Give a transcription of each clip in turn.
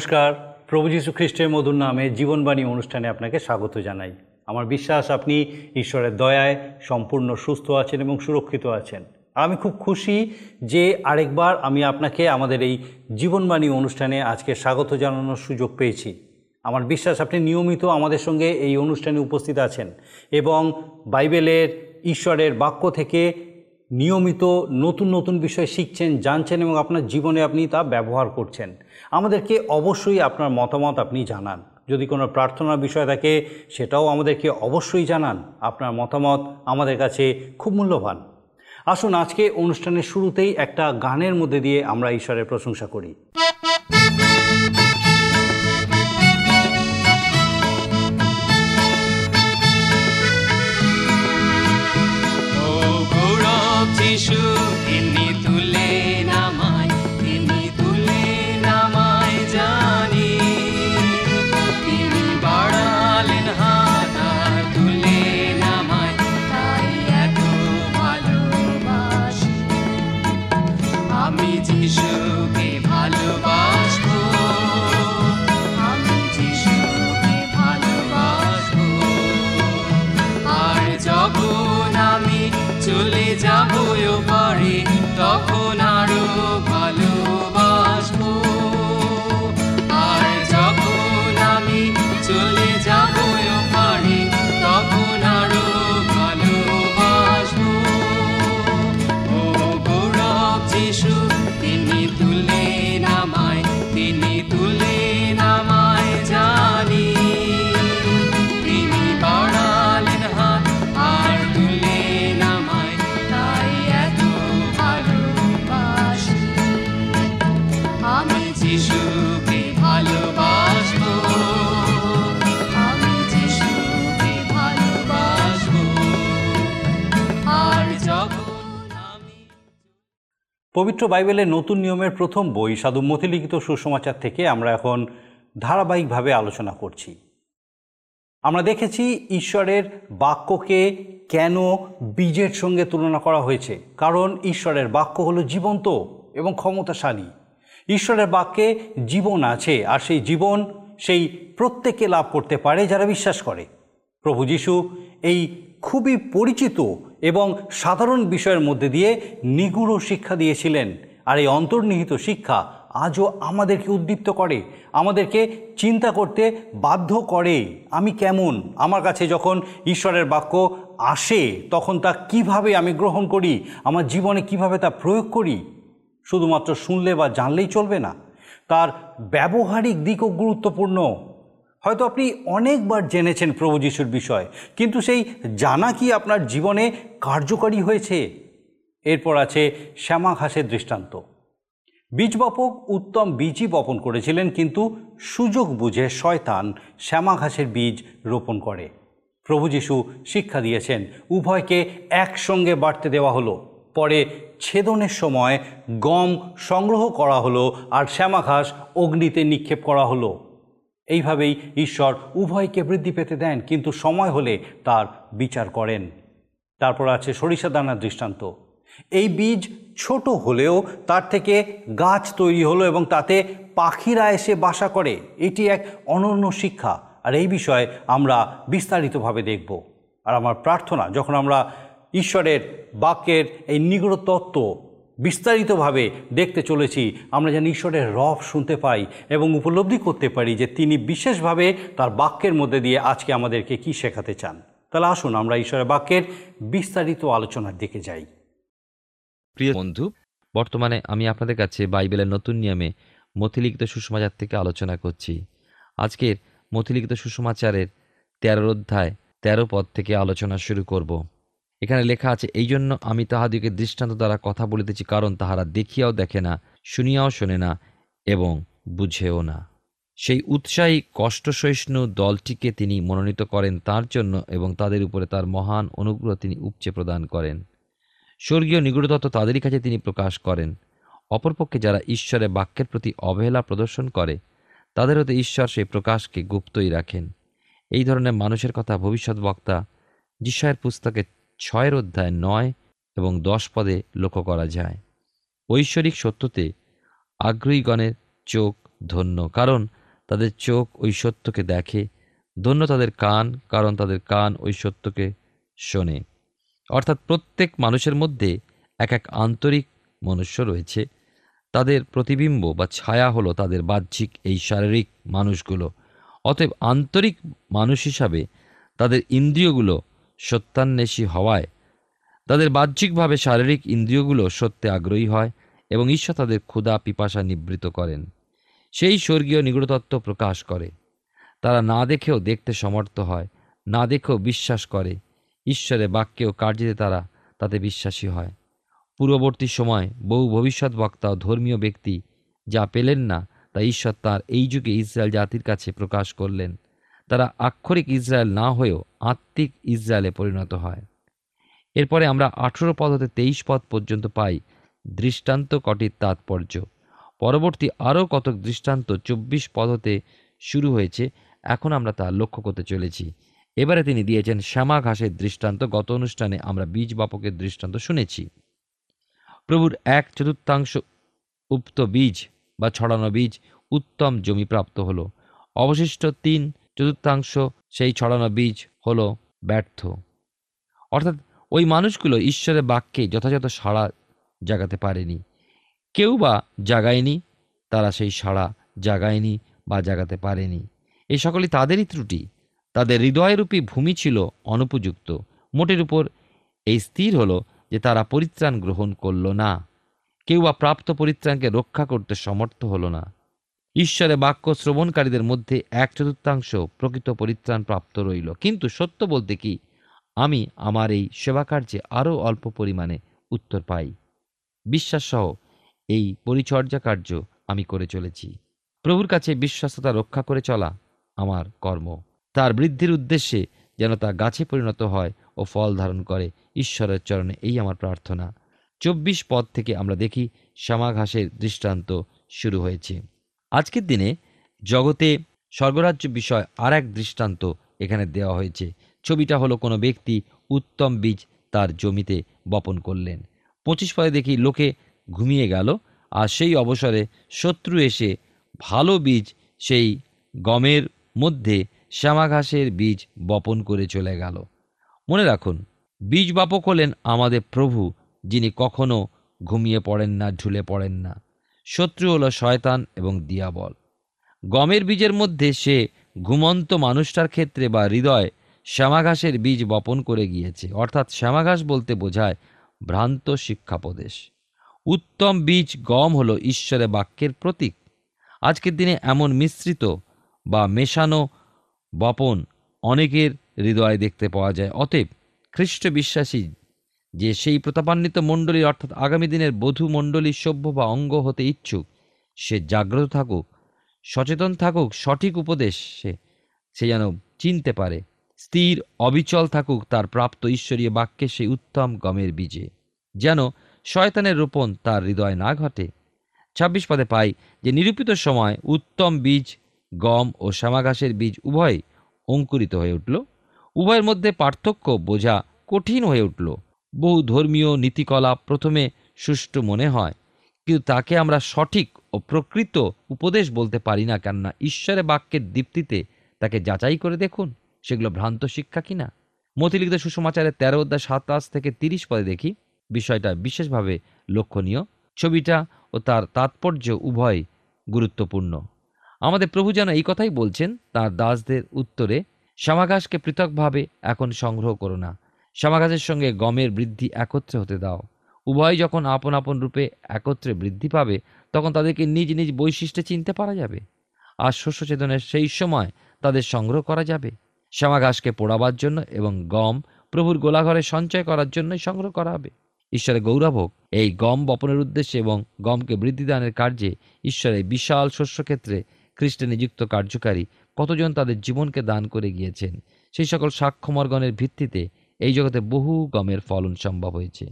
নমস্কার। প্রভু যীশু খ্রিস্টের মধুর নামে জীবনবাণী অনুষ্ঠানে আপনাকে স্বাগত জানাই। আমার বিশ্বাস, আপনি ঈশ্বরের দয়ায় সম্পূর্ণ সুস্থ আছেন এবং সুরক্ষিত আছেন। আমি খুব খুশি যে আরেকবার আমি আপনাকে আমাদের এই জীবনবাণী অনুষ্ঠানে আজকে স্বাগত জানানোর সুযোগ পেয়েছি। আমার বিশ্বাস, আপনি নিয়মিত আমাদের সঙ্গে এই অনুষ্ঠানে উপস্থিত আছেন এবং বাইবেলের ঈশ্বরের বাক্য থেকে নিয়মিত নতুন নতুন বিষয় শিখছেন, জানছেন এবং আপনার জীবনে আপনি তা ব্যবহার করছেন। আমাদেরকে অবশ্যই আপনার মতামত আপনি জানান। যদি কোনো প্রার্থনার বিষয় থাকে, সেটাও আমাদেরকে অবশ্যই জানান। আপনার মতামত আমাদের কাছে খুব মূল্যবান। আসুন, আজকে অনুষ্ঠানের শুরুতেই একটা গানের মধ্যে দিয়ে আমরা ঈশ্বরের প্রশংসা করি। পবিত্র বাইবেলের নতুন নিয়মের প্রথম বই সাধু মতিলিখিত সুসমাচার থেকে আমরা এখন ধারাবাহিকভাবে আলোচনা করছি। আমরা দেখেছি ঈশ্বরের বাক্যকে কেন বীজের সঙ্গে তুলনা করা হয়েছে। কারণ ঈশ্বরের বাক্য হলো জীবন্ত এবং ক্ষমতাশালী। ঈশ্বরের বাক্যে জীবন আছে আর সেই জীবন সেই প্রত্যেকে লাভ করতে পারে যারা বিশ্বাস করে। প্রভু যিশু এই খুবই পরিচিত এবং সাধারণ বিষয়ের মধ্যে দিয়ে নিগুড় শিক্ষা দিয়েছিলেন। আর এই অন্তর্নিহিত শিক্ষা আজও আমাদেরকে উদ্দীপ্ত করে, আমাদেরকে চিন্তা করতে বাধ্য করে, আমি কেমন? আমার কাছে যখন ঈশ্বরের বাক্য আসে, তখন তা কীভাবে আমি গ্রহণ করি? আমার জীবনে কীভাবে তা প্রয়োগ করি? শুধুমাত্র শুনলে বা জানলেই চলবে না। তার ব্যবহারিক দিকও গুরুত্বপূর্ণ। হয়তো আপনি অনেকবার জেনেছেন প্রভু যিশুর বিষয়, কিন্তু সেই জানা কি আপনার জীবনে কার্যকারী হয়েছে? এরপর আছে শ্যামা ঘাসের দৃষ্টান্ত। বীজ বপক উত্তম বীজই বপন করেছিলেন, কিন্তু সুযোগ বুঝে শয়তান শ্যামা ঘাসের বীজ রোপণ করে। প্রভু যিশু শিক্ষা দিয়েছেন, উভয়কে একসঙ্গে বাড়তে দেওয়া হলো। পরে ছেদনের সময় গম সংগ্রহ করা হলো আর শ্যামা ঘাস অগ্নিতে নিক্ষেপ করা হলো। এইভাবেই ঈশ্বর উভয়কে বৃদ্ধি পেতে দেন, কিন্তু সময় হলে তার বিচার করেন। তারপর আছে সরিষা দানার দৃষ্টান্ত। এই বীজ ছোট হলেও তার থেকে গাছ তৈরি হলো এবং তাতে পাখিরা এসে বাসা করে। এটি এক অনন্য শিক্ষা। আর এই বিষয়ে আমরা বিস্তারিতভাবে দেখব। আর আমার প্রার্থনা, যখন আমরা ঈশ্বরের বাক্যের এই নিগড় তত্ত্ব বিস্তারিতভাবে দেখতে চলেছি। আমরা যেন ঈশ্বরের রব শুনতে পাই এবং উপলব্ধি করতে পারি যে তিনি বিশেষভাবে তার বাক্যের মধ্যে দিয়ে আজকে আমাদেরকে কি শেখাতে চান। তাহলে আসুন আমরা ঈশ্বরের বাক্যের বিস্তারিত আলোচনার দিকে যাই। প্রিয় বন্ধু, বর্তমানে আমি আপনাদের কাছে বাইবেলের নতুন নিয়মে মথিলিখিত সুষমাচার থেকে আলোচনা করছি। আজকের মথিলিখিত সুষমাচারের তেরোর অধ্যায় তেরো পদ থেকে আলোচনা শুরু করব। এখানে লেখা আছে এই জন্য আমি তাহাদিকে দৃষ্টান্ত দ্বারা কথা বলিতেছি, কারণ তাহারা দেখিয়াও দেখে না, শুনিয়াও শোনে না এবং বুঝেও না। সেই উৎসাহী কষ্টসহিষ্ণু দলটিকে তিনি মনোনীত করেন তার জন্য এবং তাদের উপরে তার মহান অনুগ্রহ তিনি উপচে প্রদান করেন। স্বর্গীয় নিগুড়তত্ত্ব তাদেরই কাছে তিনি প্রকাশ করেন। অপরপক্ষে যারা ঈশ্বরের বাক্যের প্রতি অবহেলা প্রদর্শন করে, তাদের হতে ঈশ্বর সেই প্রকাশকে গুপ্তই রাখেন। এই ধরনের মানুষের কথা ভবিষ্যৎ বক্তা যিশয়ের পুস্তকে ছয়ের অধ্যায় নয় এবং দশ পদে লক্ষ্য করা যায়। ঐশ্বরিক সত্যতে আগ্রহীগণের চোখ ধন্য, কারণ তাদের চোখ ওই সত্যকে দেখে, ধন্য তাদের কান, কারণ তাদের কান ওই সত্যকে শোনে। অর্থাৎ প্রত্যেক মানুষের মধ্যে এক এক আন্তরিক মনুষ্য রয়েছে। তাদের প্রতিবিম্ব বা ছায়া হলো তাদের বাহ্যিক এই শারীরিক মানুষগুলো। অতএব আন্তরিক মানুষ হিসাবে তাদের ইন্দ্রিয়গুলো সত্যান্বেষী হওয়ায়, তাদের বাহ্যিকভাবে শারীরিক ইন্দ্রিয়গুলো সত্যে আগ্রহী হয় এবং ঈশ্বর তাদের ক্ষুধা, পিপাসা নিবৃত করেন। সেই স্বর্গীয় নিগূঢ়তত্ত্ব প্রকাশ করে। তারা না দেখেও দেখতে সমর্থ হয়, না দেখেও বিশ্বাস করে। ঈশ্বরের বাক্যে ও কার্যে তারা তাতে বিশ্বাসী হয়। পূর্ববর্তী সময় বহু ভবিষ্যৎ বক্তা ও ধর্মীয় ব্যক্তি যা পেলেন না, তা ঈশ্বর তার এই যুগে ইসরায়েল জাতির কাছে প্রকাশ করলেন। তারা আক্ষরিক ইসরায়েল না হয়েও আত্মিক ইসরায়েলে পরিণত হয়। এরপরে আমরা আঠেরো পদ হতে তেইশ পদ পর্যন্ত পাই। দৃষ্টান্ত কটির তাৎপর্য। পরবর্তী আরও কতক দৃষ্টান্ত চব্বিশ পদ হতে শুরু হয়েছে, এখন আমরা তা লক্ষ্য করতে চলেছি। এবারে তিনি দিয়েছেন শ্যামা ঘাসের দৃষ্টান্ত। গত অনুষ্ঠানে আমরা বীজ বাপকের দৃষ্টান্ত শুনেছি। প্রভুর এক চতুর্থাংশ উক্ত বীজ বা ছড়ানো বীজ উত্তম জমি প্রাপ্ত হলো। অবশিষ্ট তিন চতুর্থাংশ সেই ছড়ানো বীজ হলো ব্যর্থ। অর্থাৎ ওই মানুষগুলো ঈশ্বরের বাক্যে যথাযথ সাড়া জাগাতে পারেনি। কেউ বা জাগায়নি, তারা সেই সাড়া জাগায়নি বা জাগাতে পারেনি। এই সকলই তাদেরই ত্রুটি। তাদের হৃদয়রূপী ভূমি ছিল অনুপযুক্ত। মোটের উপর এই স্থির হলো যে তারা পরিত্রাণ গ্রহণ করল না। কেউ বা প্রাপ্ত পরিত্রাণকে রক্ষা করতে সমর্থ হলো না। ঈশ্বরের বাক্য শ্রবণকারীদের মধ্যে এক চতুর্থাংশ প্রকৃত পরিত্রাণ প্রাপ্ত রইল। কিন্তু সত্য বলতে কি? আমি আমার এই সেবাকার্যে আরও অল্প পরিমাণে উত্তর পাই। বিশ্বাসসহ এই পরিচর্যা কার্য আমি করে চলেছি। প্রভুর কাছে বিশ্বাসতা রক্ষা করে চলা আমার কর্ম। তার বৃদ্ধির উদ্দেশ্যে যেন তা গাছে পরিণত হয় ও ফল ধারণ করে ঈশ্বরের চরণে, এই আমার প্রার্থনা। চব্বিশ পদ থেকে আমরা দেখি, শ্যামাঘাসের দৃষ্টান্ত শুরু হয়েছে। আজকের দিনে জগতে স্বর্গরাজ্য বিষয় আর এক দৃষ্টান্ত এখানে দেওয়া হয়েছে। ছবিটা হলো কোনো ব্যক্তি উত্তম বীজ তার জমিতে বপন করলেন। পঁচিশ পরে দেখি লোকে ঘুমিয়ে গেল আর সেই অবসরে শত্রু এসে ভালো বীজ সেই গমের মধ্যে শ্যামাঘাসের বীজ বপন করে চলে গেল। মনে রাখুন, বীজ বাপক হলেন আমাদের প্রভু যিনি কখনো ঘুমিয়ে পড়েন না ঢুলে পড়েন না। শত্রু হলো শয়তান এবং দিয়াবল। গমের বীজের মধ্যে সে ঘুমন্ত মানুষটার ক্ষেত্রে বা হৃদয় শ্যামাঘাসের বীজ বপন করে গিয়েছে। অর্থাৎ শ্যামাঘাস বলতে বোঝায় ভ্রান্ত শিক্ষাপদেশ উত্তম বীজ গম হলো ঈশ্বরের বাক্যের প্রতীক। আজকের দিনে এমন মিশ্রিত বা মেশানো বপন অনেকের হৃদয়ে দেখতে পাওয়া যায়। অতএব খ্রিস্ট বিশ্বাসী যে সেই প্রতাপান্বিত মণ্ডলী অর্থাৎ আগামী দিনের বধূ মণ্ডলীর সভ্য বা অঙ্গ হতে ইচ্ছুক, সে জাগ্রত থাকুক, সচেতন থাকুক, সঠিক উপদেশ সে সে যেন চিনতে পারে, স্থির, অবিচল থাকুক তার প্রাপ্ত ঈশ্বরীয় বাক্যে সেই উত্তম গমের বীজে, যেন শয়তানের রোপণ তার হৃদয় না ঘটে। ছাব্বিশ পদে পাই যে নিরূপিত সময় উত্তম বীজ, গম ও শ্যামাঘাসের বীজ উভয় অঙ্কুরিত হয়ে উঠল। উভয়ের মধ্যে পার্থক্য বোঝা কঠিন হয়ে উঠল। বহু ধর্মীয় নীতিকলা প্রথমে সুষ্ঠু মনে হয়, কিন্তু তাকে আমরা সঠিক ও প্রকৃত উপদেশ বলতে পারি না, কেননা ঈশ্বরের বাক্যের দীপ্তিতে তাকে যাচাই করে দেখুন, সেগুলো ভ্রান্ত শিক্ষা কিনা? মতিলিখিত সুসমাচারের তেরো অধ্যায় সাতাশ থেকে তিরিশ পদে দেখি, বিষয়টা বিশেষভাবে লক্ষণীয়। ছবিটা ও তার তাৎপর্য উভয় গুরুত্বপূর্ণ। আমাদের প্রভু যেন এই কথাই বলছেন, তার দাসদের উত্তরে শ্যামাঘাসকে পৃথকভাবে এখন সংগ্রহ করো না। শ্যামাঘাসের সঙ্গে গমের বৃদ্ধি একত্রে হতে দাও। উভয় যখন আপন আপন রূপে একত্রে বৃদ্ধি পাবে, তখন তাদেরকে নিজ নিজ বৈশিষ্ট্যে চিনতে পারা যাবে। আর শস্য চেতনের সেই সময় তাদের সংগ্রহ করা যাবে। শ্যামাঘাসকে পোড়াবার জন্য এবং গম প্রভুর গোলাঘরে সঞ্চয় করার জন্যই সংগ্রহ করা হবে। ঈশ্বরের গৌরব হোক এই গম বপনের উদ্দেশ্যে এবং গমকে বৃদ্ধিদানের কার্যে ঈশ্বরের বিশাল শস্যক্ষেত্রে খ্রিস্টে নিযুক্ত কার্যকারী কতজন তাদের জীবনকে দান করে গিয়েছেন? সেই সকল সাক্ষ্যমর্গণের ভিত্তিতে এই জগতে বহু গমের ফলন সম্ভব হয়েছে।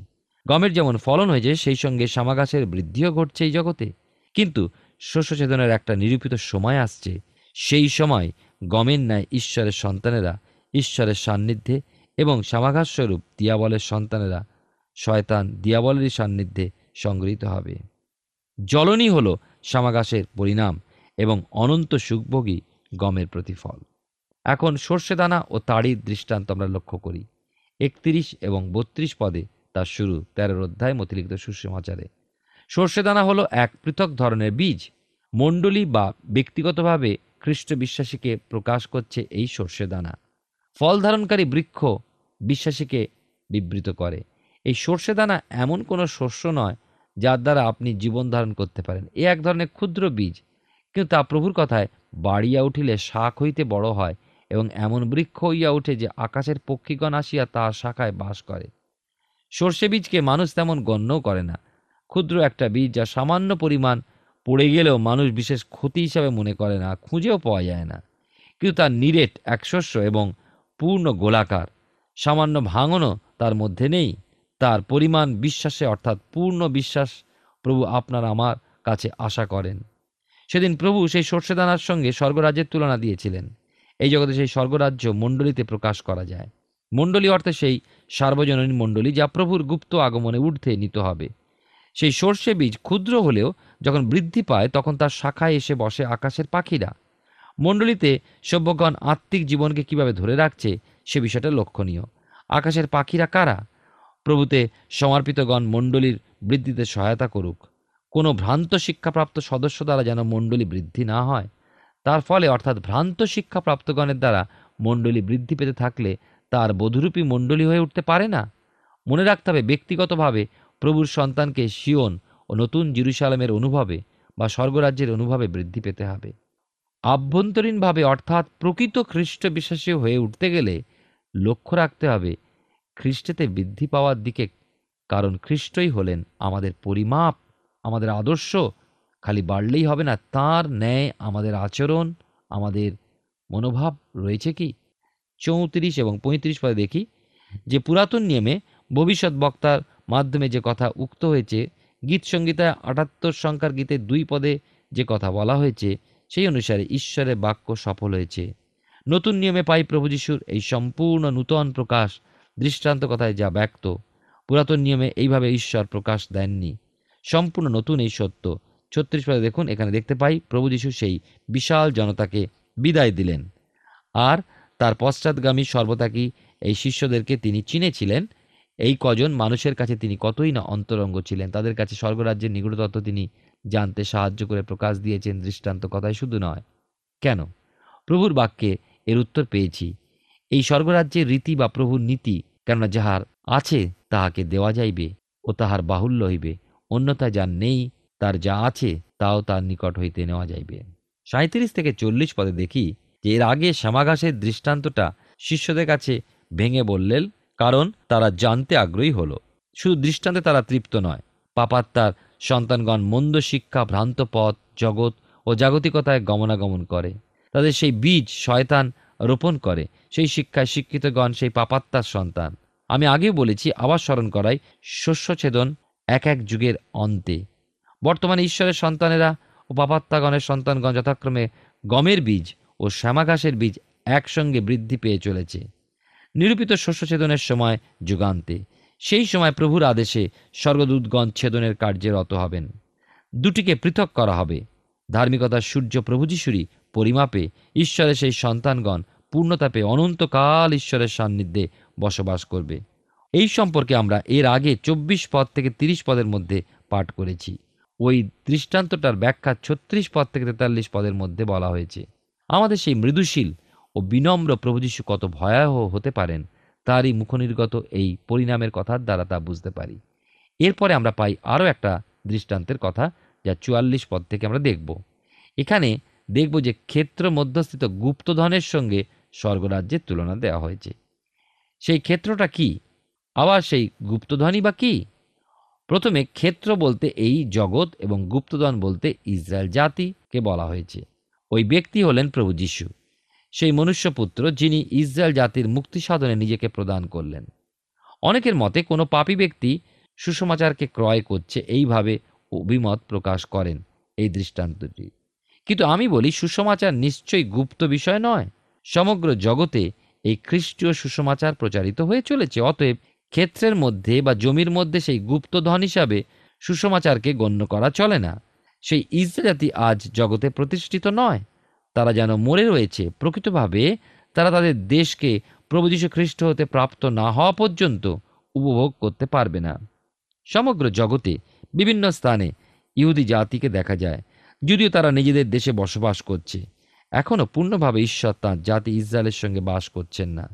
গমের যেমন ফলন হয়েছে, সেই সঙ্গে সামাগাছের বৃদ্ধিও ঘটছে এই জগতে। কিন্তু শস্য চেতনের একটা নিরূপিত সময় আসছে। সেই সময় গমের ন্যায় ঈশ্বরের সন্তানেরা, ঈশ্বরের সান্নিধ্যে এবং সামাঘাস স্বরূপ দিয়াবলের সন্তানেরা শয়তান দিয়াবলেরই সান্নিধ্যে সংগৃহীত হবে। জ্বলনই হল সামাগাসের পরিণাম এবং অনন্ত সুখভোগী গমের প্রতিফল। এখন সর্ষে দানা ও তাড়ির দৃষ্টান্ত আমরা লক্ষ্য করি। একত্রিশ এবং বত্রিশ পদে তার শুরু তেরোর অধ্যায় মতিলিখিত সুসমাচারে। সর্ষে দানা হলো এক পৃথক ধরনের বীজ। মণ্ডলী বা ব্যক্তিগতভাবে খ্রিস্ট বিশ্বাসীকে প্রকাশ করছে এই সর্ষে দানা। ফল ধারণকারী বৃক্ষ বিশ্বাসীকে বিবৃত করে। এই সর্ষে দানা এমন কোনো শস্য নয় যার দ্বারা আপনি জীবন ধারণ করতে পারেন। এ এক ধরনের ক্ষুদ্র বীজ। কিন্তু তা প্রভুর কথায় বাড়িয়া উঠিলে শাক হইতে বড় হয়। এবং এমন বৃক্ষ হইয়া ওঠে যে আকাশের পক্ষীগণ আসিয়া তাহার শাখায় বাস করে। সর্ষে বীজকে মানুষ তেমন গণ্যও করে না। ক্ষুদ্র একটা বীজ যা সামান্য পরিমাণ পড়ে গেলেও মানুষ বিশেষ ক্ষতি হিসাবে মনে করে না, খুঁজেও পাওয়া যায় না। কিন্তু তার নিরেট এক শস্য এবং পূর্ণ গোলাকার, সামান্য ভাঙনও তার মধ্যে নেই। তার পরিমাণ বিশ্বাসে অর্থাৎ পূর্ণ বিশ্বাস প্রভু আপনার আমার কাছে আশা করেন। সেদিন প্রভু সেই সর্ষেদানার সঙ্গে স্বর্গরাজ্যের তুলনা দিয়েছিলেন। এই জগতে সেই স্বর্গরাজ্য মণ্ডলীতে প্রকাশ করা যায়। মণ্ডলী অর্থে সেই সার্বজনীন মণ্ডলী যা প্রভুর গুপ্ত আগমনে ঊর্ধ্বে নিত হবে। সেই সর্ষে বীজ ক্ষুদ্র হলেও যখন বৃদ্ধি পায়, তখন তার শাখায় এসে বসে আকাশের পাখিরা। মণ্ডলীতে সভ্যগণ আত্মিক জীবনকে কীভাবে ধরে রাখছে, সে বিষয়টা লক্ষণীয়। আকাশের পাখিরা কারা? প্রভুতে সমর্পিতগণ মণ্ডলীর বৃদ্ধিতে সহায়তা করুক। কোনো ভ্রান্ত শিক্ষাপ্রাপ্ত সদস্য দ্বারা যেন মণ্ডলী বৃদ্ধি না হয়। তার ফলে অর্থাৎ ভ্রান্ত শিক্ষা প্রাপ্তগণের দ্বারা মণ্ডলী বৃদ্ধি পেতে থাকলে তার বধুরূপী মণ্ডলী হয়ে উঠতে পারে না। মনে রাখতে হবে, ব্যক্তিগতভাবে প্রভুর সন্তানকে শিওন ও নতুন জিরুসালামের অনুভবে বা স্বর্গরাজ্যের অনুভবে বৃদ্ধি পেতে হবে। আভ্যন্তরীণভাবে অর্থাৎ প্রকৃত খ্রিস্ট বিশ্বাসী হয়ে উঠতে গেলে লক্ষ্য রাখতে হবে, খ্রিস্টেতে বৃদ্ধি পাওয়ার দিকে কারণ খ্রিস্টই হলেন আমাদের পরিমাপ, আমাদের আদর্শ খালি বাড়লেই হবে না, তার ন্যায় আমাদের আচরণ, আমাদের মনোভাব রয়েছে কি? চৌত্রিশ এবং পঁয়ত্রিশ পদে দেখি, যে পুরাতন নিয়মে ভবিষ্যৎ বক্তার মাধ্যমে যে কথা উক্ত হয়েছে, গীত সঙ্গীতায় আটাত্তর সংখ্যার গীতে দুই পদে যে কথা বলা হয়েছে, সেই অনুসারে ঈশ্বরের বাক্য সফল হয়েছে। নতুন নিয়মে পাই প্রভু যিশুর এই সম্পূর্ণ নূতন প্রকাশ দৃষ্টান্ত কথায় যা ব্যক্ত। পুরাতন নিয়মে এইভাবে ঈশ্বর প্রকাশ দেননি। সম্পূর্ণ নতুন এই সত্য। ছত্রিশ পদে দেখুন, এখানে দেখতে পাই, প্রভু যিশু সেই বিশাল জনতাকে বিদায় দিলেন। আর তার পশ্চাৎগামী সর্বতাকি এই শিষ্যদেরকে তিনি চিনেছিলেন? এই কজন মানুষের কাছে তিনি কতই না অন্তরঙ্গ ছিলেন? তাদের কাছে স্বর্গরাজ্যের নিগুড় তত্ত্ব তিনি জানতে সাহায্য করে প্রকাশ দিয়েছেন, দৃষ্টান্ত কথাই শুধু নয়। কেন? প্রভুর বাক্যে এর উত্তর পেয়েছি। এই স্বর্গরাজ্যের রীতি বা প্রভুর নীতি, কেননা যাহার আছে, তাহাকে দেওয়া যাইবে ও তাহার বাহুল্য হইবে। অন্যথা যার নেই তার যা আছে তাও তার নিকট হইতে নেওয়া যাইবে। সাঁত্রিশ থেকে চল্লিশ পদে দেখি যে এর আগে শ্যামাঘাসের দৃষ্টান্তটা শিষ্যদের কাছে ভেঙে বললেন, কারণ তারা জানতে আগ্রহী হলো। শুধু দৃষ্টান্তে তারা তৃপ্ত নয়, পাপাত্মার সন্তানগণ মন্দ শিক্ষা, ভ্রান্ত পথ, জগৎ ও জাগতিকতায় গমনাগমন করে। তাদের সেই বীজ শয়তান রোপণ করে, সেই শিক্ষায় শিক্ষিতগণ সেই পাপাত্মার সন্তান। আমি আগে বলেছি, আবার স্মরণ করাই শস্যছেদন এক এক যুগের অন্তে। বর্তমানে ঈশ্বরের সন্তানেরা ও পাপাত্মাগণের সন্তানগণ যথাক্রমে গমের বীজ ও শ্যামাঘাসের বীজ একসঙ্গে বৃদ্ধি পেয়ে চলেছে। নিরূপিত শস্যছেদনের সময় যুগান্তে। সেই সময় প্রভুর আদেশে স্বর্গদূতগণ ছেদনের কার্যে রত হবেন। দুটিকে পৃথক করা হবে। ধার্মিকতার সূর্য প্রভু যিশুরই পরিমাপে ঈশ্বরের সেই সন্তানগণ পূর্ণতাপে অনন্তকাল ঈশ্বরের সান্নিধ্যে বসবাস করবে। এই সম্পর্কে আমরা এর আগে চব্বিশ পদ থেকে তিরিশ পদের মধ্যে পাঠ করেছি। ওই দৃষ্টান্তটার ব্যাখ্যা ছত্রিশ পদ থেকে তেতাল্লিশ পদের মধ্যে বলা হয়েছে। আমাদের সেই মৃদুশীল ও বিনম্র প্রভু যীশু কত ভয়াবহ হতে পারেন, তারই মুখনির্গত এই পরিণামের কথার দ্বারা তা বুঝতে পারি। এরপরে আমরা পাই আরও একটা দৃষ্টান্তের কথা, যা চুয়াল্লিশ পদ থেকে আমরা দেখব। এখানে দেখব যে ক্ষেত্র মধ্যস্থিত গুপ্তধনের সঙ্গে স্বর্গরাজ্যের তুলনা দেওয়া হয়েছে। সেই ক্ষেত্রটা কি? আবার সেই গুপ্তধনই বা কি? প্রথমে ক্ষেত্র বলতে এই জগৎ এবং গুপ্তধন বলতে ইসরায়েল জাতিকে বলা হয়েছে। ওই ব্যক্তি হলেন প্রভু যিশু। সেই মনুষ্যপুত্র যিনি ইসরায়েল জাতির মুক্তি সাধনে নিজেকে প্রদান করলেন। অনেকের মতে কোনো পাপী ব্যক্তি সুসমাচারকে ক্রয় করছে এইভাবে অভিমত প্রকাশ করেন এই দৃষ্টান্তটি। কিন্তু আমি বলি সুসমাচার নিশ্চয়ই গুপ্ত বিষয় নয়। সমগ্র জগতে এই খ্রিস্টীয় সুসমাচার প্রচারিত হয়ে চলেছে, অতএব ক্ষেত্রের মধ্যে বা জমির মধ্যে সেই গুপ্তধন হিসাবে সুসমাচারকে গণ্য করা চলে না। সেই ইসরায়েল জাতি আজ জগতে প্রতিষ্ঠিত নয়। তারা যেন মরে রয়েছে, প্রকৃতভাবে তারা তাদের দেশকে প্রভু যীশু খ্রিস্ট হতে প্রাপ্ত না হওয়া পর্যন্ত উপভোগ করতে পারবে না। সমগ্র জগতে বিভিন্ন স্থানে ইহুদি জাতিকে দেখা যায়, যদিও তারা নিজেদের দেশে বসবাস করছে। এখনও পূর্ণভাবে ঈশ্বর তাঁর জাতি ইসরায়েলের সঙ্গে বাস করছেন না।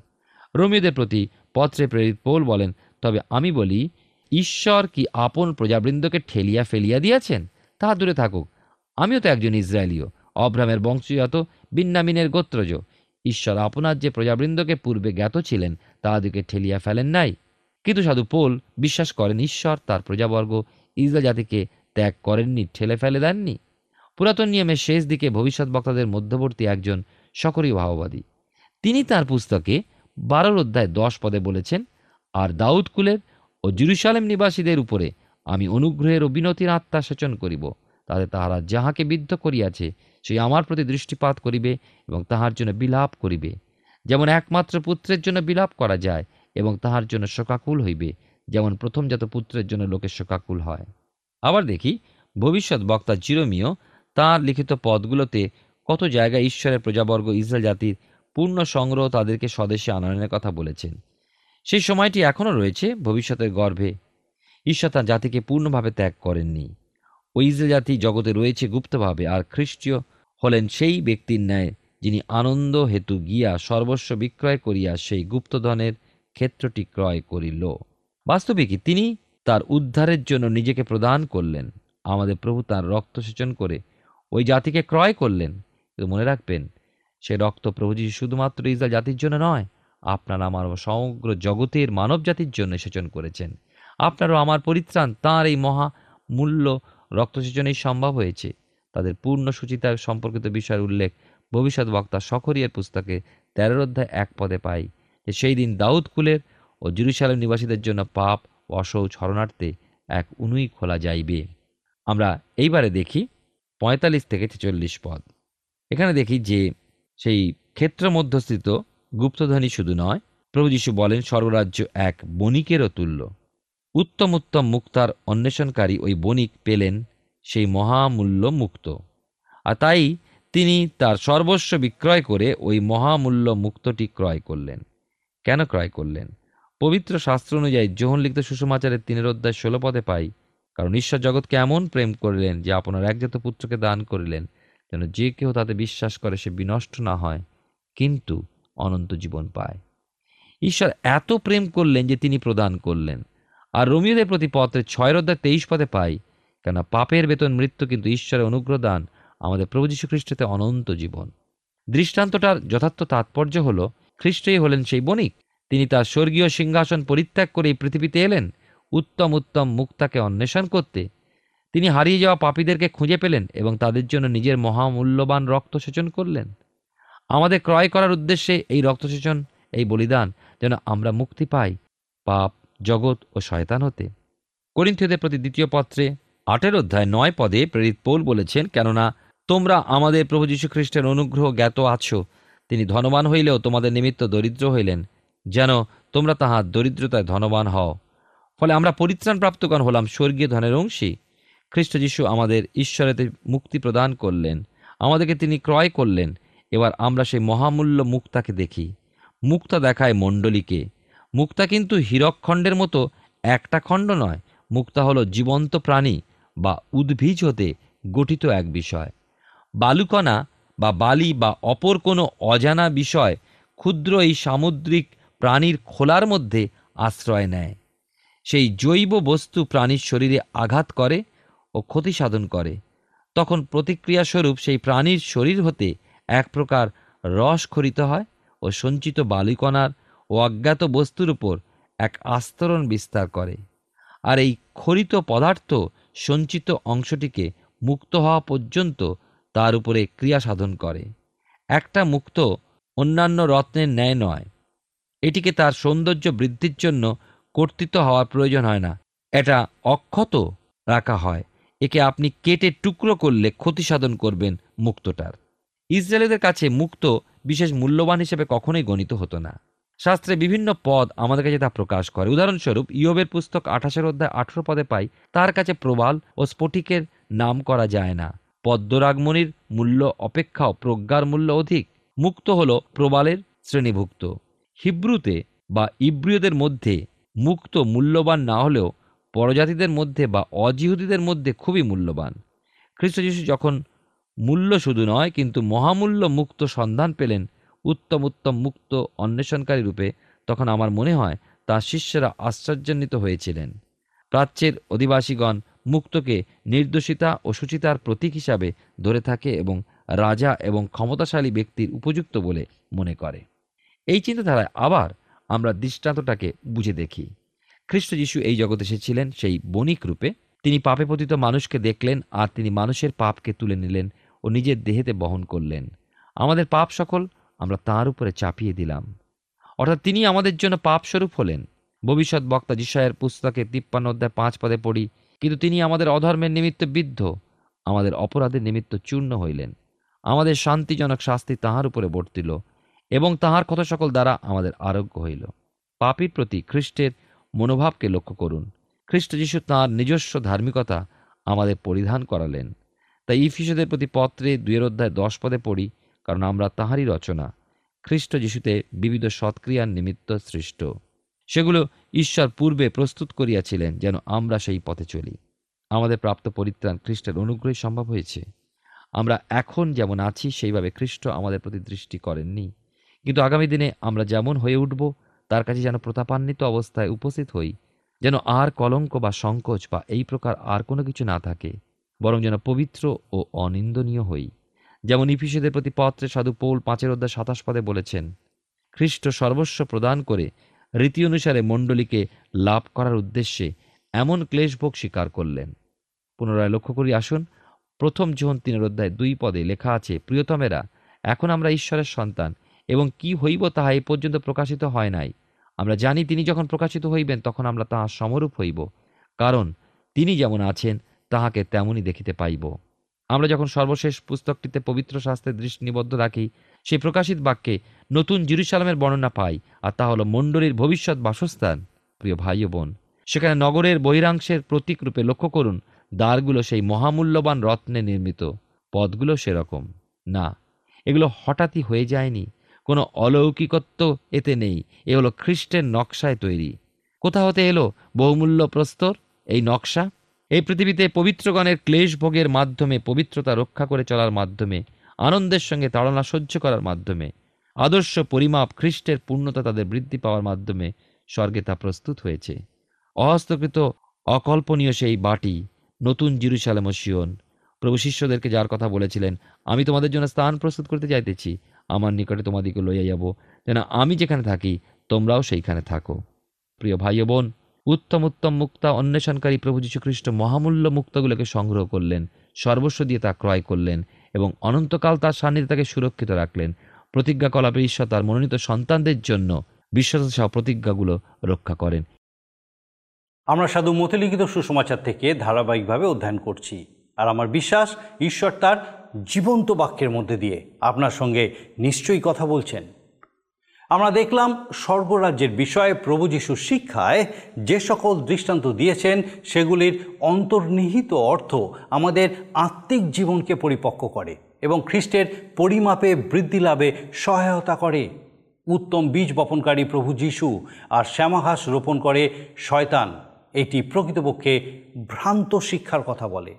রোমিওদের প্রতি পত্রে প্রেরিত পৌল বলেন, তবে আমি বলি, ঈশ্বর কি আপন প্রজাবৃন্দকে ঠেলিয়া ফেলিয়া দিয়েছেন? তাহা দূরে থাকুক। আমিও তো একজন ইসরায়েলীয়। অব্রামের বংশীয়ত বিন্নামিনের গোত্রজ। ঈশ্বর আপনার যে প্রজাবৃন্দকে পূর্বে জ্ঞাত ছিলেন তাহাদিকে ঠেলিয়া ফেলেন নাই। কিন্তু সাধু পোল বিশ্বাস করেন, ঈশ্বর তার প্রজাবর্গ ইসরায়েল জাতিকে ত্যাগ করেননি, ঠেলে ফেলে দেননি। পুরাতন নিয়মের শেষ দিকে ভবিষ্যৎ বক্তাদের মধ্যবর্তী একজন সকরীয় ভাববাদী। তিনি তার পুস্তকে বারোর অধ্যায় দশ পদে বলেছেন, আর দাউদ কুলের ও জেরুসালেম নিবাসীদের উপরে আমি অনুগ্রহের ও বিনতির আত্মা সেচন করিব, তাতে তাহারা যাহাকে বিদ্ধ করিয়াছে, সেই আমার প্রতি দৃষ্টিপাত করিবে এবং তাহার জন্য বিলাপ করিবে। যেমন একমাত্র পুত্রের জন্য বিলাপ করা যায় এবং তাহার জন্য শোকাকুল হইবে, যেমন প্রথমজাত পুত্রের জন্য লোকের শোকাকুল হয়। আবার দেখি, ভবিষ্যৎ বক্তা জিরোমিও তাঁর লিখিত পদগুলোতে কত জায়গায় ঈশ্বরের প্রজাবর্গ ইসরায়েল জাতির পূর্ণ সংগ্রহ তাদেরকে স্বদেশে আনয়নের কথা বলেছেন। সেই সময়টি এখনও রয়েছে, ভবিষ্যতের গর্ভে। ঈশ্বর তার জাতিকে পূর্ণভাবে ত্যাগ করেননি। ওই ইসরায়েল জাতি জগতে রয়েছে গুপ্তভাবে, আর খ্রিস্টীয় হলেন সেই ব্যক্তির ন্যায় যিনি আনন্দ হেতু গিয়া সর্বস্ব বিক্রয় করিয়া সেই গুপ্তধনের ক্ষেত্রটি ক্রয় করিল। বাস্তবিকই তিনি তার উদ্ধারের জন্য নিজেকে প্রদান করলেন? আমাদের প্রভু তার রক্ত সেচন করে ওই জাতিকে ক্রয় করলেন। কিন্তু মনে রাখবেন সে রক্ত প্রভু যীশু শুধুমাত্র ইসরায়েল জাতির জন্য নয়, আপনার আমার সমগ্র জগতের মানব জাতির জন্য সেচন করেছেন। আপনারও আমার পরিত্রাণ, তাঁর এই মহা মূল্য রক্তসেচনেই সম্ভব হয়েছে। তাদের পূর্ণ সুচিতা সম্পর্কিত বিষয়ের উল্লেখ ভবিষ্যৎ বক্তা সখরিয়ার পুস্তকে তেরোর অধ্যায় এক পদে পাই যে, সেই দিন দাউদ কুলের ও জেরুসালেম নিবাসীদের জন্য পাপ অসৌচ হরণার্থে এক উনুই খোলা যাইবে। আমরা এইবারে দেখি পঁয়তাল্লিশ থেকে ছেচল্লিশ পদ। এখানে দেখি যে সেই ক্ষেত্র মধ্যস্থিত গুপ্তধনী শুধু নয়, প্রভু যীশু বলেন স্বর্গরাজ্য এক বণিকেরও তুল্য। উত্তম উত্তম মুক্তার অন্বেষণকারী ওই বণিক পেলেন সেই মহামূল্য মুক্ত আর তাই তিনি তার সর্বস্ব বিক্রয় করে ওই মহামূল্য মুক্তটি ক্রয় করলেন। কেন ক্রয় করলেন? পবিত্র শাস্ত্র অনুযায়ী যোহন লিখিত সুষমাচারের তিনের অধ্যায় ষোলো পদে পাই, কারণ ঈশ্বর জগৎকে এমন প্রেম করলেন যে আপনার একজাত পুত্রকে দান করিলেন যেন যে কেউ তাতে বিশ্বাস করে সে বিনষ্ট না হয়, কিন্তু অনন্ত জীবন পায়। ঈশ্বর এত প্রেম করলেন যে তিনি প্রদান করলেন। আর রোমিওদের প্রতি পত্রে ছয়ের অধ্যায় তেইশ পদে পাই কেন পাপের বেতন মৃত্যু কিন্তু ঈশ্বরের অনুগ্রহ দান আমাদের প্রভু যীশু খ্রিস্টতে অনন্ত জীবন। দৃষ্টান্তটার যথার্থ তাৎপর্য হল, খ্রিস্টই হলেন সেই বণিক। তিনি তার স্বর্গীয় সিংহাসন পরিত্যাগ করে এই পৃথিবীতে এলেন। উত্তম উত্তম মুক্তাকে অন্বেষণ করতে তিনি হারিয়ে যাওয়া পাপীদেরকে খুঁজে পেলেন এবং তাদের জন্য নিজের মহামূল্যবান রক্ত সেচন করলেন। আমাদের ক্রয় করার উদ্দেশ্যে এই রক্তসেচন, এই বলিদান যেন আমরা মুক্তি পাই, পাপ, জগৎ ও শয়তান হতে। করিন্থীয়দের প্রতি দ্বিতীয় পত্রে আটের অধ্যায় নয় পদে প্রেরিত পৌল বলেছেন, কেননা তোমরা আমাদের প্রভু যীশু খ্রিস্টের অনুগ্রহ জ্ঞাত আছো। তিনি ধনবান হইলেও তোমাদের নিমিত্ত দরিদ্র হইলেন, যেন তোমরা তাহার দরিদ্রতায় ধনবান হও। ফলে আমরা পরিত্রাণ প্রাপ্তগণ হলাম স্বর্গীয় ধনের অংশী। খ্রিস্ট যীশু আমাদের ঈশ্বরেতে মুক্তি প্রদান করলেন, আমাদেরকে তিনি ক্রয় করলেন, এবার আমরা সেই মহামূল্য মুক্তাকে দেখি। মুক্তা দেখায় মণ্ডলীকে। মুক্তা কিন্তু হীরকখণ্ডের মতো একটা খণ্ড নয়, মুক্তা হলো জীবন্ত প্রাণী বা উদ্ভিজ হতে গঠিত এক বিষয়। বালুকণা বা বালি বা অপর কোনো অজানা বিষয় ক্ষুদ্র এই সামুদ্রিক প্রাণীর খোলার মধ্যে আশ্রয় নেয়। সেই জৈব বস্তু প্রাণীর শরীরে আঘাত করে ও ক্ষতি সাধন করে। তখন প্রতিক্রিয়াস্বরূপ সেই প্রাণীর শরীর হতে এক প্রকার রস খরিত হয় ও সঞ্চিত বালিকণার ও অজ্ঞাত বস্তুর উপর এক আস্তরণ বিস্তার করে। আর এই খরিত পদার্থ সঞ্চিত অংশটিকে মুক্ত হওয়া পর্যন্ত তার উপরে ক্রিয়া সাধন করে। একটা মুক্ত অন্যান্য রত্নের ন্যায় নয়। এটিকে তার সৌন্দর্য বৃদ্ধির জন্য কর্তৃত্ব হওয়ার প্রয়োজন হয় না। এটা অক্ষত রাখা হয়। একে আপনি কেটে টুকরো করলে ক্ষতি সাধন করবেন মুক্তটার। ইসরায়েলদের কাছে মুক্ত বিশেষ মূল্যবান হিসেবে কখনোই গণিত হতো না। শাস্ত্রে বিভিন্ন পদ আমাদের কাছে তা প্রকাশ করে। উদাহরণস্বরূপ, ইয়বের পুস্তক আঠাশের অধ্যায় আঠেরো পদে পাই, তার কাছে প্রবাল ও স্ফটিকের নাম করা যায় না। পদ্মরাগমণির মূল্য অপেক্ষাও প্রজ্ঞার মূল্য অধিক। মুক্ত হল প্রবালের শ্রেণীভুক্ত। হিব্রুতে বা ইব্রিয়দের মধ্যে মুক্ত মূল্যবান না হলেও পরজাতিদের মধ্যে বা অজিহুদীদের মধ্যে খুবই মূল্যবান। খ্রিস্ট যিশু যখন মূল্য শুধু নয়, কিন্তু মহামূল্য মুক্ত সন্ধান পেলেন উত্তম উত্তম মুক্ত অন্বেষণকারী রূপে, তখন আমার মনে হয় তার শিষ্যরা আশ্চর্যান্বিত হয়েছিলেন। প্রাচ্যের অধিবাসীগণ মুক্তকে নির্দোষিতা ও সুচিতার প্রতীক হিসাবে ধরে থাকে এবং রাজা এবং ক্ষমতাশালী ব্যক্তির উপযুক্ত বলে মনে করে। এই চিন্তাধারায় আবার আমরা দৃষ্টান্তটাকে বুঝে দেখি। খ্রিস্ট যিশু এই জগতে এসেছিলেন, সেই বণিক রূপে। তিনি পাপে পতিত মানুষকে দেখলেন আর তিনি মানুষের পাপকে তুলে নিলেন ও নিজের দেহেতে বহন করলেন। আমাদের পাপ সকল আমরা তার উপরে চাপিয়ে দিলাম। অর্থাৎ তিনি আমাদের জন্য পাপস্বরূপ হলেন। ভবিষ্যৎ বক্তা যিশায়ের পুস্তকে তিপ্পান্ন অধ্যায় পাঁচ পদে পড়ি, কিন্তু তিনি আমাদের অধর্মের নিমিত্ত বিদ্ধ, আমাদের অপরাধের নিমিত্ত চূর্ণ হইলেন। আমাদের শান্তিজনক শাস্তি তাহার উপরে বর্তিল এবং তাহার কথা সকল দ্বারা আমাদের আরোগ্য হইল। পাপীর প্রতি খ্রিস্টের মনোভাবকে লক্ষ্য করুন। খ্রিস্ট যিশু তাঁর নিজস্ব ধার্মিকতা আমাদের পরিধান করালেন। তাই ইফিসদের প্রতি পত্রে দুয়ের অধ্যায় দশ পদে পড়ি, কারণ আমরা তাহারই রচনা। খ্রিস্ট যিশুতে বিবিধ সৎক্রিয়ার নিমিত্ত সৃষ্ট। সেগুলো ঈশ্বর পূর্বে প্রস্তুত করিয়াছিলেন যেন আমরা সেই পথে চলি। আমাদের প্রাপ্ত পরিত্রাণ খ্রিস্টের অনুগ্রহে সম্ভব হয়েছে। আমরা এখন যেমন আছি, সেইভাবে খ্রিস্ট আমাদের প্রতি দৃষ্টি করেননি। কিন্তু আগামী দিনে আমরা যেমন হয়ে উঠব তার কাছে যেন প্রতাপান্বিত অবস্থায় উপস্থিত হই, যেন আর কলঙ্ক বা সংকোচ বা এই প্রকার আর কোনো কিছু না থাকে, বরং যেন পবিত্র ও অনিন্দনীয় হই। যেমন ইফিসেদের প্রতি পত্রে সাধু পৌল পাঁচের অধ্যায় সাতাশ পদে বলেছেন, খ্রিস্ট সর্বস্ব প্রদান করে রীতি অনুসারে মণ্ডলীকে লাভ করার উদ্দেশ্যে এমন ক্লেশভোগ স্বীকার করলেন। পুনরায় লক্ষ্য করি, আসুন, প্রথম জীবন তিনের অধ্যায় দুই পদে লেখা আছে, প্রিয়তমেরা, এখন আমরা ঈশ্বরের সন্তান এবং কি হইব তাহা এ পর্যন্ত প্রকাশিত হয় নাই। আমরা জানি তিনি যখন প্রকাশিত হইবেন, তখন আমরা তাহার সমরূপ হইব। কারণ তিনি যেমন আছেন, তাহাকে তেমনই দেখিতে পাইব। আমরা যখন সর্বশেষ পুস্তকটিতে পবিত্র শাস্ত্রের দৃষ্টি নিবদ্ধ রাখি সেই প্রকাশিত বাক্যে নতুন জিরুসালামের বর্ণনা পাই, আর তা হলো মণ্ডলীর ভবিষ্যৎ বাসস্থান। প্রিয় ভাই ও বোন, সেখানে নগরের বহিরাংশের প্রতীক রূপে লক্ষ্য করুন, দ্বারগুলো সেই মহামূল্যবান রত্নে নির্মিত, পদগুলো সেরকম। না, এগুলো হঠাৎই হয়ে যায়নি। কোনো অলৌকিকত্ব এতে নেই। এ হলো খ্রিস্টের নকশায় তৈরি। কোথা হতে এলো? বহুমূল্য প্রস্তর? এই নকশা? এই পৃথিবীতে পবিত্রগণের ক্লেশ ভোগের মাধ্যমে, পবিত্রতা রক্ষা করে চলার মাধ্যমে, আনন্দের সঙ্গে তাড়না সহ্য করার মাধ্যমে, আদর্শ পরিমাপ খ্রিস্টের পূর্ণতা তাদের বৃদ্ধি পাওয়ার মাধ্যমে স্বর্গে তা প্রস্তুত হয়েছে। অহস্তকৃত, অকল্পনীয় সেই বাটি, নতুন জিরুসালেম সিয়ন প্রভু শিষ্যদেরকে যার কথা বলেছিলেন, আমি তোমাদের জন্য স্থান প্রস্তুত করতে যাইতেছি। আমার নিকটে তোমাদিকে লইয়া যাব। যেন আমি যেখানে থাকি, তোমরাও সেইখানে থাকো। প্রিয় ভাই বোন, উত্তম উত্তম মুক্তা অন্বেষণকারী প্রভু যীশুখ্রিস্ট মহামূল্য মুক্তগুলোকে সংগ্রহ করলেন, সর্বস্ব দিয়ে তা ক্রয় করলেন এবং অনন্তকাল তার সান্নিধ্যে তাকে সুরক্ষিত রাখলেন। প্রতিজ্ঞা কলাপে ঈশ্বর তার মনোনীত সন্তানদের জন্য বিশ্বাস সহ প্রতিজ্ঞাগুলো রক্ষা করেন। আমরা সাধু মতিলিখিত সুসমাচার থেকে ধারাবাহিকভাবে অধ্যয়ন করছি। আর আমার বিশ্বাস, ঈশ্বর তার জীবন্ত বাক্যের মধ্যে দিয়ে আপনার সঙ্গে নিশ্চয়ই কথা বলছেন। আমরা দেখলাম স্বর্গরাজ্যের বিষয়ে প্রভু যিশুর শিক্ষায় যে সকল দৃষ্টান্ত দিয়েছেন, সেগুলির অন্তর্নিহিত অর্থ আমাদের আত্মিক জীবনকে পরিপক্ক করে এবং খ্রিস্টের পরিমাপে বৃদ্ধি লাভে সহায়তা করে। উত্তম বীজ বপনকারী প্রভু যিশু আর শ্যামাঘাস রোপণ করে শয়তান, এটি প্রকৃতপক্ষে ভ্রান্ত শিক্ষার কথা বলে।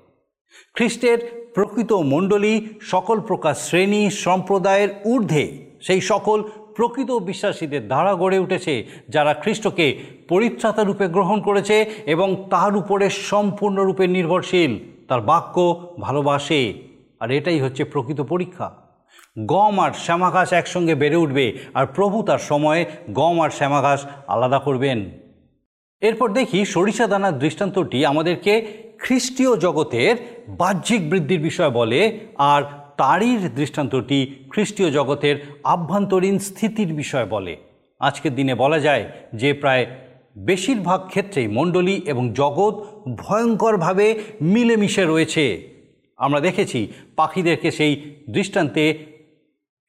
খ্রিস্টের প্রকৃত মণ্ডলী, সকল প্রকার শ্রেণি, সম্প্রদায়ের ঊর্ধ্বে। সেই সকল প্রকৃত বিশ্বাসীদের দ্বারা গড়ে উঠেছে, যারা খ্রিস্টকে পরিত্রাতা রূপে গ্রহণ করেছে এবং তার উপরে সম্পূর্ণরূপে নির্ভরশীল। তার বাক্য, ভালোবাসে। আর এটাই হচ্ছে প্রকৃত পরীক্ষা। গম আর শ্যামাঘাস একসঙ্গে বেড়ে উঠবে আর প্রভু তার সময়ে গম আর শ্যামাঘাস আলাদা করবেন। এরপর দেখি সরিষা দানার দৃষ্টান্তটি আমাদেরকে খ্রিস্টীয় জগতের বাহ্যিক বৃদ্ধির বিষয় বলে, আর তারির দৃষ্টান্তটি খ্রিস্টীয় জগতের আভ্যন্তরীণ স্থিতির বিষয় বলে। আজকের দিনে বলা যায় যে প্রায় বেশিরভাগ ক্ষেত্রেই মণ্ডলী এবং জগৎ ভয়ঙ্করভাবে মিলেমিশে রয়েছে। আমরা দেখেছি পাখিদেরকে সেই দৃষ্টান্তে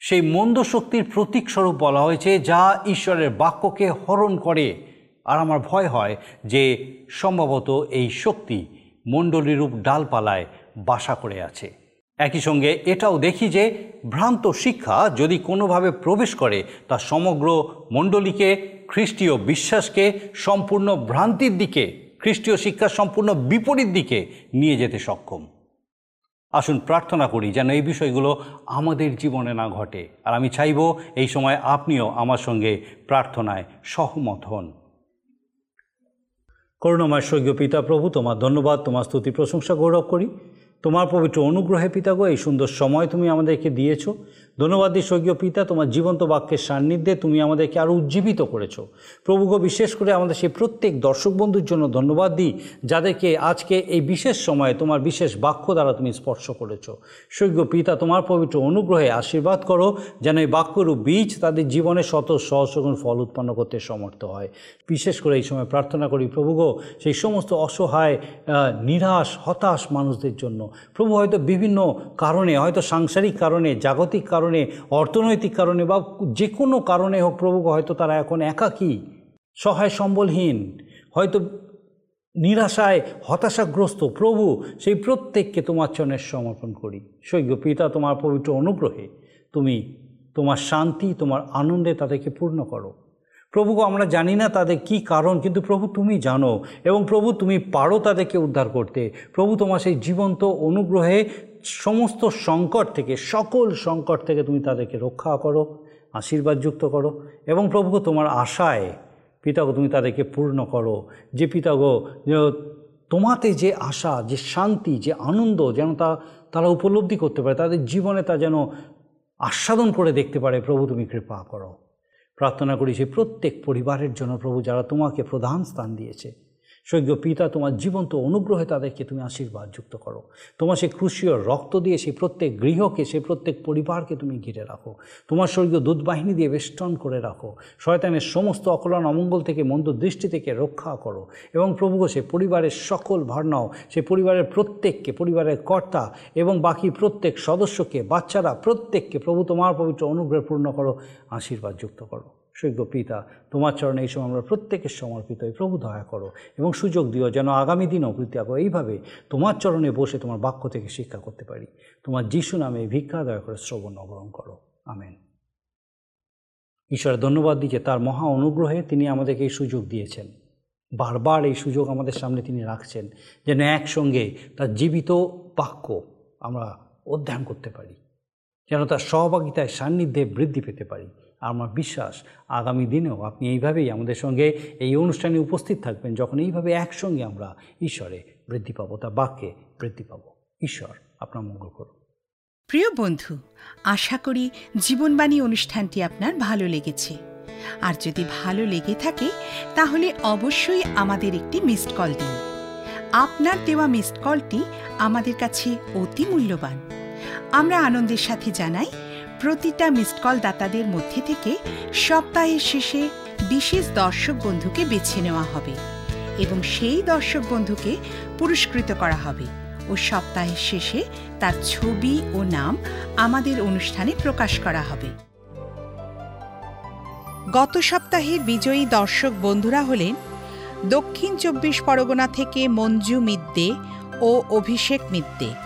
সেই মন্দ শক্তির প্রতীক স্বরূপ বলা হয়েছে, যা ঈশ্বরের বাক্যকে হরণ করে। আর আমার ভয় হয় যে সম্ভবত এই শক্তি মণ্ডলীরূপ ডালপালায় বাসা করে আছে। একই সঙ্গে এটাও দেখি যে ভ্রান্ত শিক্ষা যদি কোনোভাবে প্রবেশ করে, তা সমগ্র মণ্ডলীকে, খ্রিস্টীয় বিশ্বাসকে সম্পূর্ণ ভ্রান্তির দিকে, খ্রিস্টীয় শিক্ষার সম্পূর্ণ বিপরীত দিকে নিয়ে যেতে সক্ষম। আসুন প্রার্থনা করি যেন এই বিষয়গুলো আমাদের জীবনে না ঘটে। আর আমি চাইব এই সময় আপনিও আমার সঙ্গে প্রার্থনায় সহমত হন। করুণাময় স্বর্গীয় পিতা প্রভু, তোমার ধন্যবাদ, তোমার স্তুতি, প্রশংসা, গৌরব করি। তোমার পবিত্র অনুগ্রহে পিতাগো, এই সুন্দর সময় তুমি আমাদেরকে দিয়েছ। ধন্যবাদ দিই স্বর্গীয় পিতা, তোমার জীবন্ত বাক্যের সান্নিধ্যে তুমি আমাদেরকে আরও উজ্জীবিত করেছ। প্রভুগো, বিশেষ করে আমাদের সেই প্রত্যেক দর্শক বন্ধুর জন্য ধন্যবাদ দিই, যাদেরকে আজকে এই বিশেষ সময়ে তোমার বিশেষ বাক্য দ্বারা তুমি স্পর্শ করেছ। স্বর্গীয় পিতা, তোমার পবিত্র অনুগ্রহে আশীর্বাদ করো, যেন এই বাক্যরূপ বীজ তাদের জীবনে শত সহস্রগুণ ফল উৎপন্ন করতে সমর্থ হয়। বিশেষ করে এই সময় প্রার্থনা করি প্রভুগো, সেই সমস্ত অসহায় নিরাশ, হতাশ মানুষদের জন্য। প্রভু হয়তো বিভিন্ন কারণে, হয়তো সাংসারিক কারণে, জাগতিক কারণে অর্থনৈতিক কারণে বা যে কোনো কারণে হোক, প্রভু হয়তো তারা এখন একাকী, সহায় সম্বলহীন, হয়তো নিরাশায়, হতাশাগ্রস্ত। প্রভু, সেই প্রত্যেককে তোমার চরণের সমর্পণ করি। সৈক্য পিতা, তোমার পবিত্র অনুগ্রহে তুমি তোমার শান্তি, তোমার আনন্দে তাদেরকে পূর্ণ করো। প্রভু আমরা জানি না তাদের কি কারণ, কিন্তু প্রভু তুমি জানো এবং প্রভু তুমি পারো তাদেরকে উদ্ধার করতে। প্রভু তোমার সেই জীবন্ত অনুগ্রহে সমস্ত সংকট থেকে, সকল সংকট থেকে তুমি তাদেরকে রক্ষা করো আশীর্বাদযুক্ত করো এবং প্রভু তোমার আশায় পিতাগো, তুমি তাদেরকে পূর্ণ করো। যে পিতাগো তোমাতে যে আশা, যে শান্তি, যে আনন্দ যেন তা, তারা উপলব্ধি করতে পারে, তাদের জীবনে তা যেন আস্বাদন করে দেখতে পারে, প্রভু তুমি কৃপা করো। প্রার্থনা করি সেই প্রত্যেক পরিবারের জন্য প্রভু যারা তোমাকে প্রধান স্থান দিয়েছে স্বর্গীয় পিতা, তোমার জীবন্ত অনুগ্রহে তাদেরকে তুমি আশীর্বাদ যুক্ত করো। তোমার সেই ক্রুশীয় রক্ত দিয়ে সেই প্রত্যেক গৃহকে, সেই প্রত্যেক পরিবারকে তুমি ঘিরে রাখো। তোমার স্বর্গীয় দুধ বাহিনী দিয়ে বেষ্টন করে রাখো। শয়তানের সমস্ত অকলন অমঙ্গল থেকে, মন্দ দৃষ্টি থেকে রক্ষা করো এবং প্রভুগো, সে পরিবারের সকল ভার নাও সে পরিবারের প্রত্যেককে, পরিবারের কর্তা এবং বাকি প্রত্যেক সদস্যকে, বাচ্চারা প্রত্যেককে, প্রভু তোমার পবিত্র অনুগ্রহ পূর্ণ করো, আশীর্বাদ যুক্ত করো। সৈক্য পিতা তোমার চরণে এই সময় আমরা প্রত্যেকের সমর্পিত হই। প্রভু দয়া করো এবং সুযোগ দিও যেন আগামী দিনও প্রত্যাগ এইভাবে তোমার চরণে বসে তোমার বাক্য থেকে শিক্ষা করতে পারি। তোমার যিশু নামে ভিক্ষা দয়া করে শ্রবণ অগ্রহণ করো। আমেন। ঈশ্বরের ধন্যবাদ যে তার মহা অনুগ্রহে তিনি আমাদেরকে এই সুযোগ দিয়েছেন। বারবার এই সুযোগ আমাদের সামনে তিনি রাখছেন যেন একসঙ্গে তার জীবিত বাক্য আমরা অধ্যয়ন করতে পারি। যেন তার সহভাগিতায় সান্নিধ্যে বৃদ্ধি পেতে পারি। আমার বিশ্বাস আগামী দিনেও আপনি এইভাবেই আমাদের সঙ্গে এই অনুষ্ঠানে উপস্থিত থাকবেন, যখন এইভাবে একসঙ্গে আমরা ঈশ্বরে বৃদ্ধি পাবো, তার বাক্যে বৃদ্ধি পাবো। ঈশ্বর আপনার মঙ্গল করুন। প্রিয় বন্ধু, আশা করি জীবনবাণী অনুষ্ঠানটি আপনার ভালো লেগেছে। আর যদি ভালো লেগে থাকে, তাহলে অবশ্যই আমাদের একটি মিসড কল দিন। আপনার দেওয়া মিসড কলটি আমাদের কাছে অতি মূল্যবান। আমরা আনন্দের সাথে জানাই প্রতিটা মিসড কল দাতাদের মধ্যে থেকে সপ্তাহের শেষে বিশেষ দর্শক বন্ধুকে বেছে নেওয়া হবে এবং সেই দর্শক বন্ধুকে পুরস্কৃত করা হবে ও সপ্তাহের শেষে তার ছবি ও নাম আমাদের অনুষ্ঠানে প্রকাশ করা হবে। গত সপ্তাহের বিজয়ী দর্শক বন্ধুরা হলেন দক্ষিণ চব্বিশ পরগনা থেকে মঞ্জু মিদ্দে ও অভিষেক মিদ্দে।